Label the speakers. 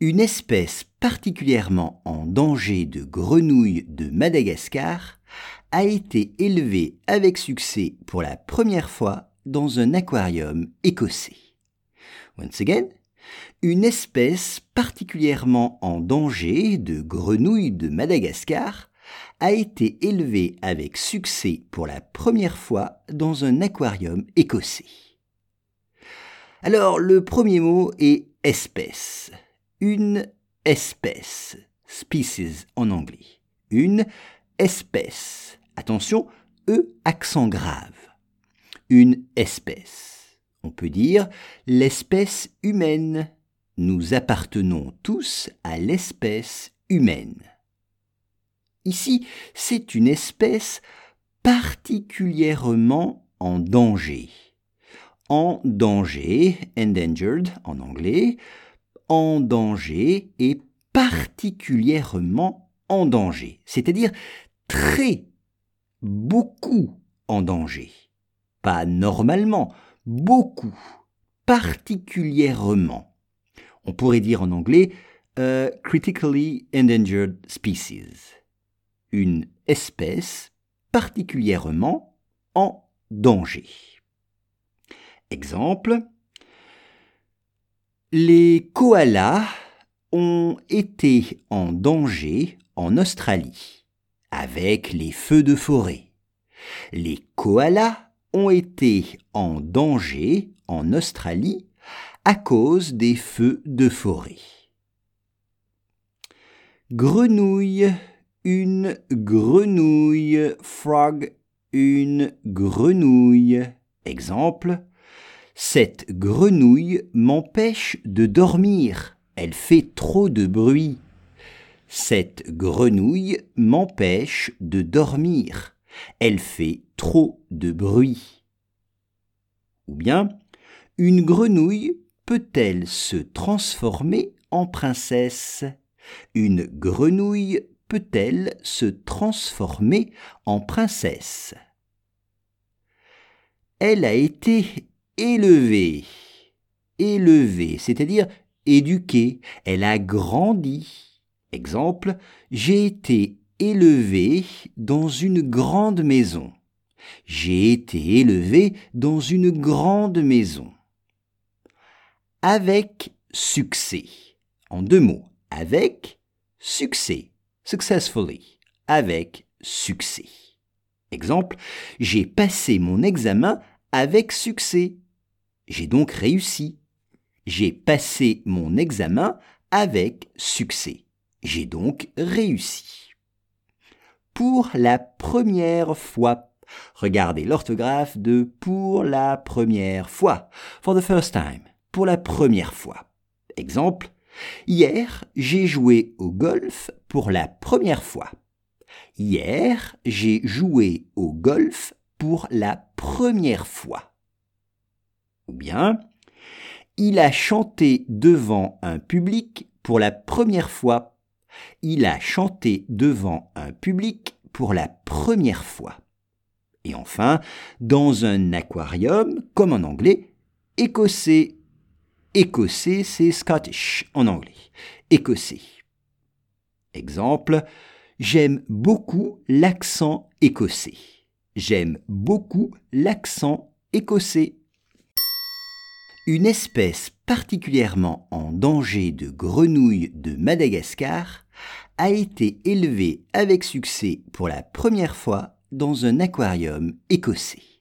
Speaker 1: Une espèce particulièrement en danger de grenouille de Madagascar a été élevée avec succès pour la première fois dans un aquarium écossais. Once again, une espèce particulièrement en danger de grenouille de Madagascar a été élevée avec succès pour la première fois dans un aquarium écossais. Alors, le premier mot est espèce une espèce, species en anglais. Une espèce. Attention, E accent grave. Une espèce. On peut dire l'espèce humaine. Nous appartenons tous à l'espèce humaine. Ici, c'est une espèce particulièrement en danger. En danger, endangered en anglais, en danger et particulièrement en danger, c'est-à-dire très, beaucoup en danger. Pas normalement, beaucoup, particulièrement. On pourrait dire en anglais a critically endangered species. Une espèce particulièrement en danger. Exemple, les koalas ont été en danger en Australie avec les feux de forêt. Les koalas ont été en danger en Australie à cause des feux de forêt. Grenouille, une grenouille, frog, une grenouille. Exemple, cette grenouille m'empêche de dormir. Elle fait trop de bruit. Cette grenouille m'empêche de dormir. Elle fait trop de bruit. Ou bien, une grenouille peut-elle se transformer en princesse? Une grenouille peut-elle se transformer en princesse? Elle a été élevée. Élevée, c'est-à-dire éduquée. Elle a grandi. Exemple, j'ai été élevé dans une grande maison. J'ai été élevé dans une grande maison. Avec succès. En deux mots. Avec succès. Successfully. Avec succès. Exemple, j'ai passé mon examen avec succès. J'ai donc réussi. J'ai passé mon examen avec succès. J'ai donc réussi. Pour la première fois. Regardez l'orthographe de pour la première fois. For the first time. Pour la première fois. Exemple. Hier, j'ai joué au golf pour la première fois. Hier, j'ai joué au golf pour la première fois. Ou bien, il a chanté devant un public pour la première fois. Il a chanté devant un public pour la première fois. Et enfin, dans un aquarium, comme en anglais, écossais. Écossais, c'est Scottish en anglais. Écossais. Exemple, j'aime beaucoup l'accent écossais. J'aime beaucoup l'accent écossais. Une espèce particulièrement en danger de grenouille de Madagascar a été élevée avec succès pour la première fois dans un aquarium écossais.